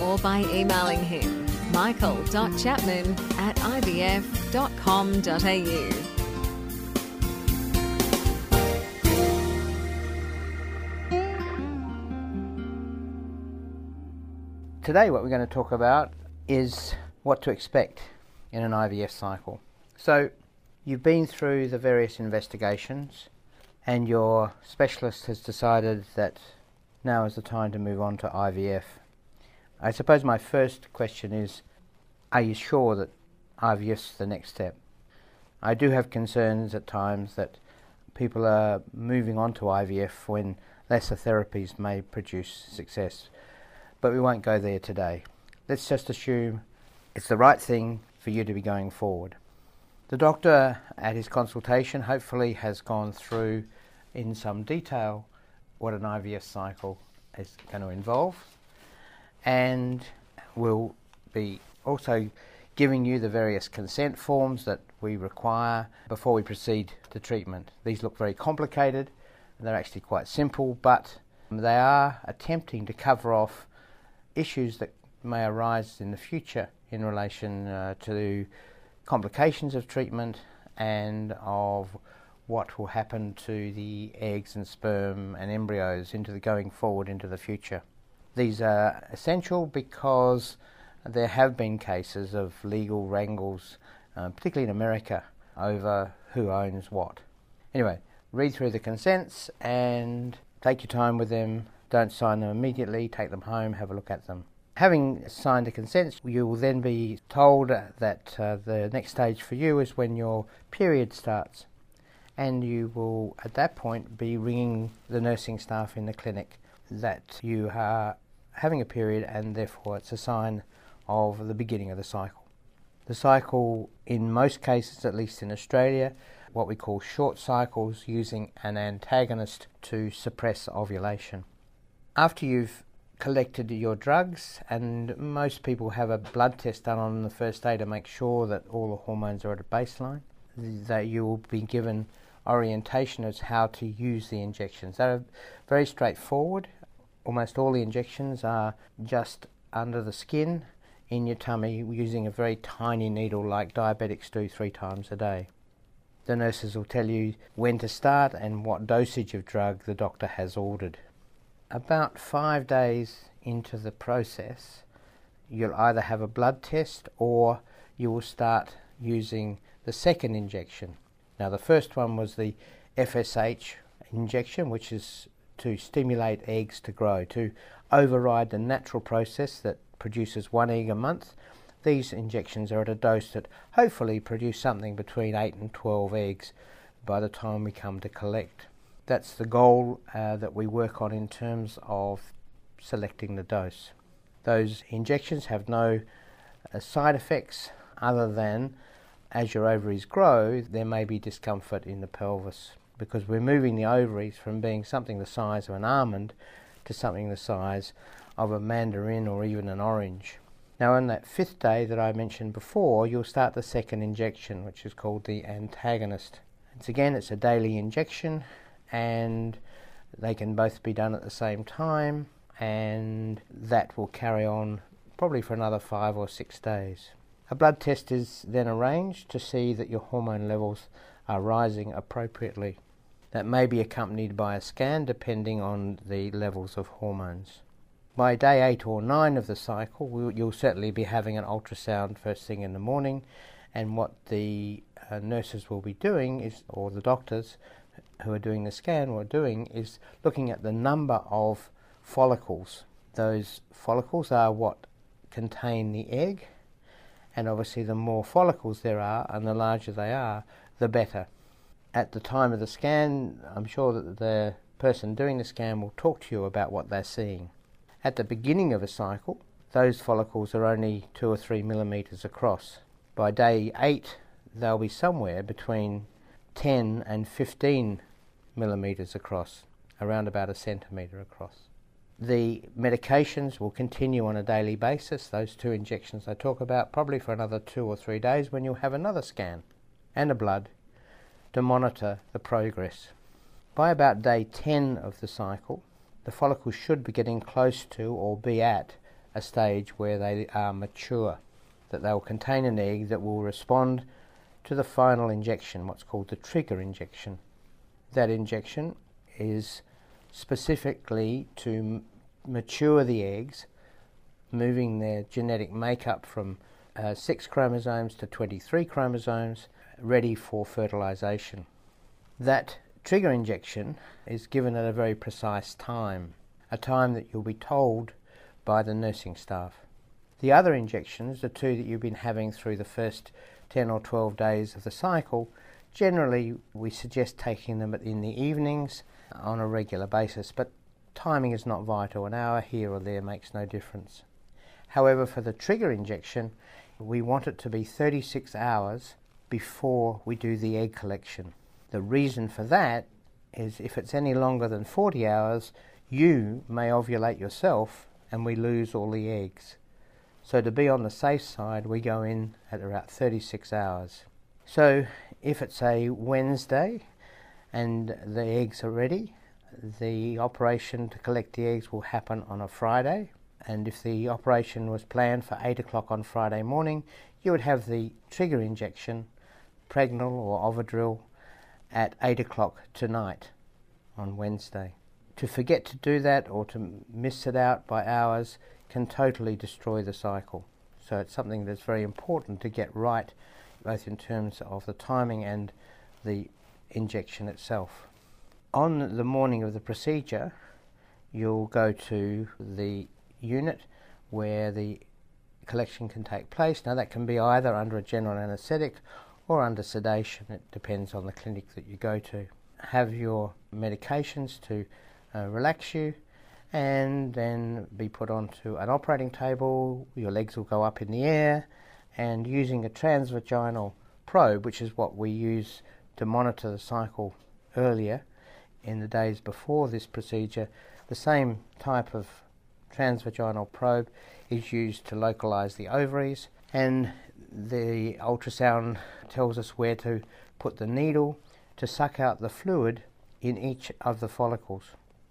or by emailing him michael.chapman at ivf.com.au. Today, what we're going to talk about is what to expect in an IVF cycle. So, you've been through the various investigations, and your specialist has decided that now is the time to move on to IVF. I suppose my first question is Are you sure that IVF's the next step? I do have concerns at times that people are moving on to IVF when lesser therapies may produce success but we won't go there today. Let's just assume it's the right thing for you to be going forward. The doctor at his consultation hopefully has gone through in some detail what an IVF cycle is going to involve and we'll be also giving you the various consent forms that we require before we proceed to treatment. These look very complicated, they're actually quite simple, but they are attempting to cover off issues that may arise in the future in relation uh, to complications of treatment and of what will happen to the eggs and sperm and embryos into the going forward into the future. These are essential because there have been cases of legal wrangles, uh, particularly in America, over who owns what. Anyway, read through the consents and take your time with them don't sign them immediately, take them home, have a look at them. Having signed the consents, you will then be told that uh, the next stage for you is when your period starts. And you will, at that point, be ringing the nursing staff in the clinic that you are having a period and therefore it's a sign of the beginning of the cycle. The cycle, in most cases, at least in Australia, what we call short cycles using an antagonist to suppress ovulation after you've collected your drugs, and most people have a blood test done on the first day to make sure that all the hormones are at a baseline, that you will be given orientation as how to use the injections. They're very straightforward. Almost all the injections are just under the skin in your tummy using a very tiny needle like diabetics do three times a day. The nurses will tell you when to start and what dosage of drug the doctor has ordered about five days into the process, you'll either have a blood test or you will start using the second injection. Now, the first one was the FSH injection, which is to stimulate eggs to grow, to override the natural process that produces one egg a month. These injections are at a dose that hopefully produce something between 8 and 12 eggs by the time we come to collect that's the goal uh, that we work on in terms of selecting the dose. Those injections have no uh, side effects other than as your ovaries grow, there may be discomfort in the pelvis because we're moving the ovaries from being something the size of an almond to something the size of a mandarin or even an orange. Now, on that fifth day that I mentioned before, you'll start the second injection, which is called the antagonist. It's again, it's a daily injection and they can both be done at the same time, and that will carry on probably for another five or six days. A blood test is then arranged to see that your hormone levels are rising appropriately. That may be accompanied by a scan depending on the levels of hormones. By day 8 or 9 of the cycle, you'll certainly be having an ultrasound first thing in the morning, and what the uh, nurses will be doing is, or the doctors, who are doing the scan are doing is looking at the number of follicles. Those follicles are what contain the egg, and obviously, the more follicles there are and the larger they are, the better. At the time of the scan, I'm sure that the person doing the scan will talk to you about what they're seeing. At the beginning of a cycle, those follicles are only two or three millimetres across. By day 8, they'll be somewhere between 10 and 15 millimetres across, around about a centimetre across. The medications will continue on a daily basis, those two injections I talk about, probably for another two or three days when you'll have another scan and a blood to monitor the progress. By about day 10 of the cycle, the follicles should be getting close to or be at a stage where they are mature, that they will contain an egg that will respond to the final injection, what's called the trigger injection. That injection is specifically to mature the eggs, moving their genetic makeup from uh, 6 chromosomes to 23 chromosomes, ready for fertilization. That trigger injection is given at a very precise time, a time that you'll be told by the nursing staff. The other injections, the two that you've been having through the first 10 or 12 days of the cycle, generally we suggest taking them in the evenings on a regular basis, but timing is not vital. An hour here or there makes no difference. However, for the trigger injection, we want it to be 36 hours before we do the egg collection. The reason for that is if it's any longer than 40 hours, you may ovulate yourself and we lose all the eggs. So, to be on the safe side, we go in at about 36 hours. So, if it's a Wednesday and the eggs are ready, the operation to collect the eggs will happen on a Friday. And if the operation was planned for 8 o'clock on Friday morning, you would have the trigger injection, Pregnyl or Ovidrel, at 8 o'clock tonight on Wednesday. To forget to do that or to miss it out by hours can totally destroy the cycle. So it's something that's very important to get right, both in terms of the timing and the injection itself. On the morning of the procedure, you'll go to the unit where the collection can take place. Now, that can be either under a general anaesthetic or under sedation, it depends on the clinic that you go to. Have your medications to uh, relax you and then be put onto an operating table. Your legs will go up in the air, and using a transvaginal probe, which is what we use to monitor the cycle earlier in the days before this procedure, the same type of transvaginal probe is used to localize the ovaries, and the ultrasound tells us where to put the needle to suck out the fluid in each of the follicles.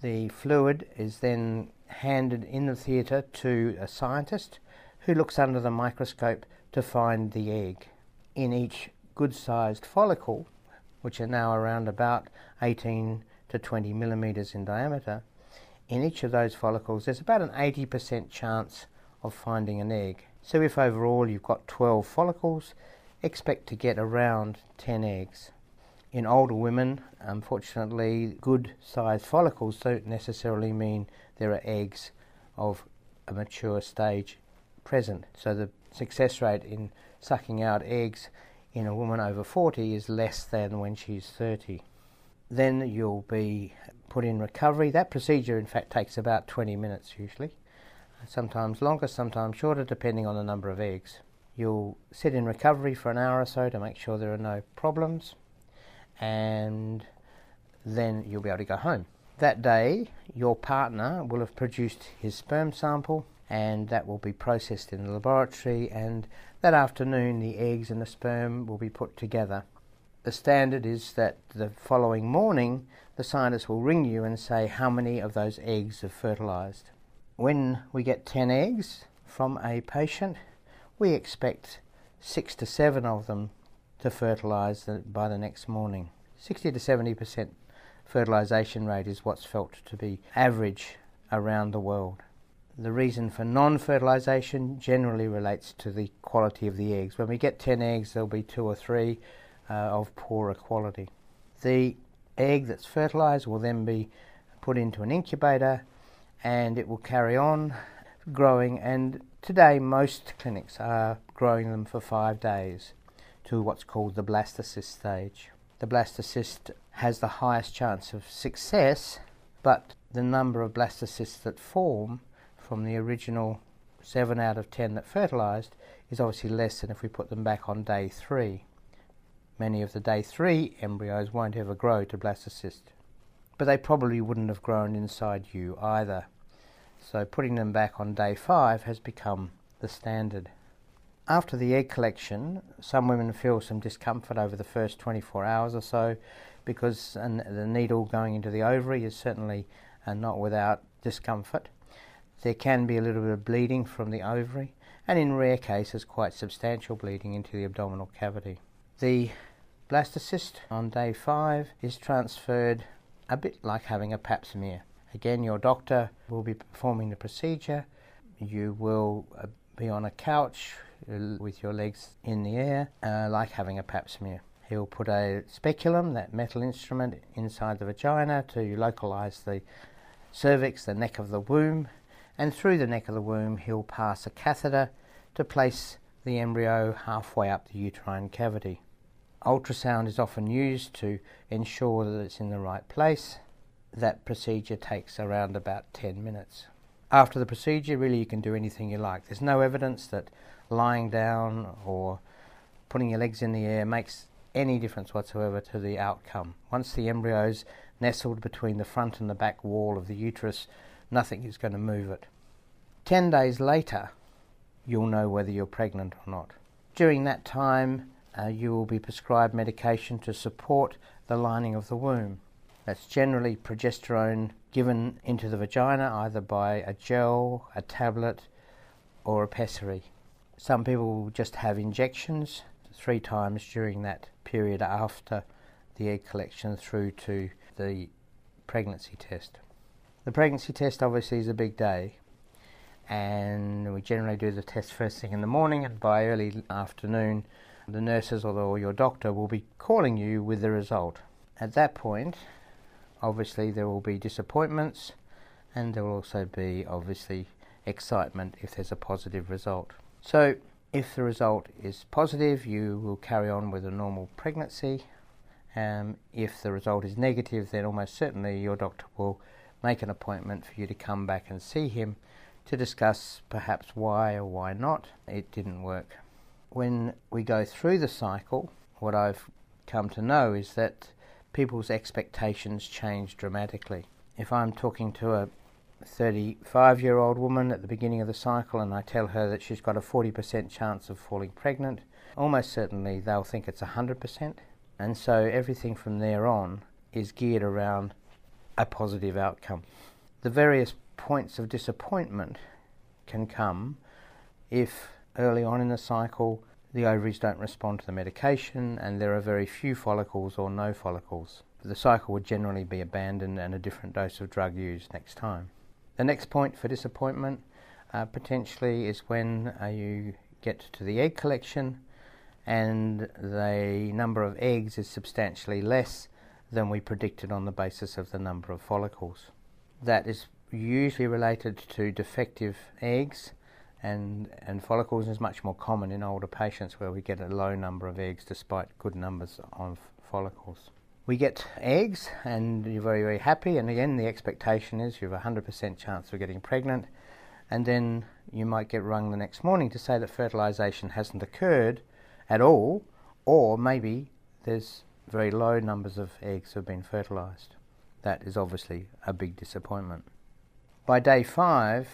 The fluid is then handed in the theatre to a scientist who looks under the microscope to find the egg. In each good sized follicle, which are now around about 18 to 20 millimetres in diameter, in each of those follicles there's about an 80% chance of finding an egg. So if overall you've got 12 follicles, expect to get around 10 eggs. In older women, unfortunately, good sized follicles don't necessarily mean there are eggs of a mature stage present. So the success rate in sucking out eggs in a woman over 40 is less than when she's 30. Then you'll be put in recovery. That procedure, in fact, takes about 20 minutes usually, sometimes longer, sometimes shorter, depending on the number of eggs. You'll sit in recovery for an hour or so to make sure there are no problems, and then you'll be able to go home. That day, your partner will have produced his sperm sample, and that will be processed in the laboratory, and that afternoon, the eggs and the sperm will be put together. The standard is that the following morning, the scientist will ring you and say how many of those eggs have fertilized. When we get 10 eggs from a patient, we expect six to seven of them to fertilize by the next morning. 60 to 70% fertilization rate is what's felt to be average around the world. The reason for non fertilization generally relates to the quality of the eggs. When we get 10 eggs, there'll be two or three uh, of poorer quality. The egg that's fertilized will then be put into an incubator and it will carry on growing. And today, most clinics are growing them for five days to what's called the blastocyst stage. The blastocyst has the highest chance of success, but the number of blastocysts that form from the original seven out of ten that fertilised is obviously less than if we put them back on day three. Many of the day three embryos won't ever grow to blastocyst, but they probably wouldn't have grown inside you either. So putting them back on day five has become the standard. After the egg collection, some women feel some discomfort over the first 24 hours or so because the needle going into the ovary is certainly uh, not without discomfort. There can be a little bit of bleeding from the ovary, and in rare cases, quite substantial bleeding into the abdominal cavity. The blastocyst on day five is transferred a bit like having a pap smear. Again, your doctor will be performing the procedure. You will uh, be on a couch uh, with your legs in the air, uh, like having a pap smear. He'll put a speculum, that metal instrument, inside the vagina to localize the cervix, the neck of the womb, and through the neck of the womb he'll pass a catheter to place the embryo halfway up the uterine cavity. Ultrasound is often used to ensure that it's in the right place. That procedure takes around about 10 minutes. After the procedure, really, you can do anything you like. There's no evidence that lying down or putting your legs in the air makes any difference whatsoever to the outcome. Once the embryo's nestled between the front and the back wall of the uterus, nothing is going to move it. Ten days later, you'll know whether you're pregnant or not. During that time, uh, you will be prescribed medication to support the lining of the womb. That's generally progesterone given into the vagina either by a gel, a tablet, or a pessary. Some people just have injections three times during that period after the egg collection through to the pregnancy test. The pregnancy test obviously is a big day, and we generally do the test first thing in the morning, and by early afternoon, the nurses or your doctor will be calling you with the result. At that point, obviously, there will be disappointments, and there will also be obviously excitement if there's a positive result. So, if the result is positive, you will carry on with a normal pregnancy. Um, if the result is negative, then almost certainly your doctor will make an appointment for you to come back and see him to discuss perhaps why or why not it didn't work. When we go through the cycle, what I've come to know is that people's expectations change dramatically. If I'm talking to a 35 year old woman at the beginning of the cycle and I tell her that she's got a 40% chance of falling pregnant, almost certainly they'll think it's 100%. And so everything from there on is geared around a positive outcome. The various points of disappointment can come if early on in the cycle the ovaries don't respond to the medication and there are very few follicles or no follicles. The cycle would generally be abandoned and a different dose of drug used next time. The next point for disappointment uh, potentially is when uh, you get to the egg collection and the number of eggs is substantially less than we predicted on the basis of the number of follicles. That is usually related to defective eggs and, and follicles is much more common in older patients where we get a low number of eggs despite good numbers of follicles we get eggs and you're very, very happy. And again, the expectation is you have a 100% chance of getting pregnant. And then you might get rung the next morning to say that fertilization hasn't occurred at all, or maybe there's very low numbers of eggs have been fertilized. That is obviously a big disappointment. By day five,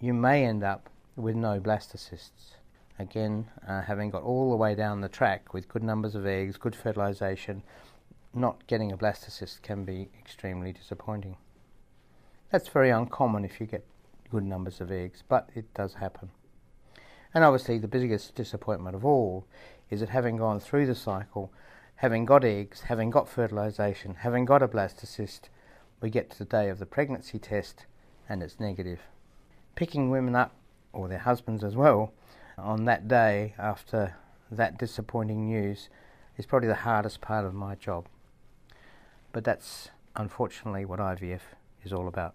you may end up with no blastocysts. Again, uh, having got all the way down the track with good numbers of eggs, good fertilization, not getting a blastocyst can be extremely disappointing. That's very uncommon if you get good numbers of eggs, but it does happen. And obviously, the biggest disappointment of all is that having gone through the cycle, having got eggs, having got fertilization, having got a blastocyst, we get to the day of the pregnancy test and it's negative. Picking women up, or their husbands as well, on that day after that disappointing news is probably the hardest part of my job. But that's unfortunately what IVF is all about.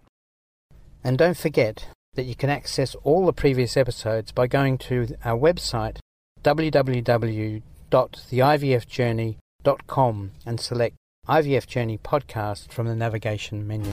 And don't forget that you can access all the previous episodes by going to our website www.theivfjourney.com and select IVF Journey Podcast from the navigation menu.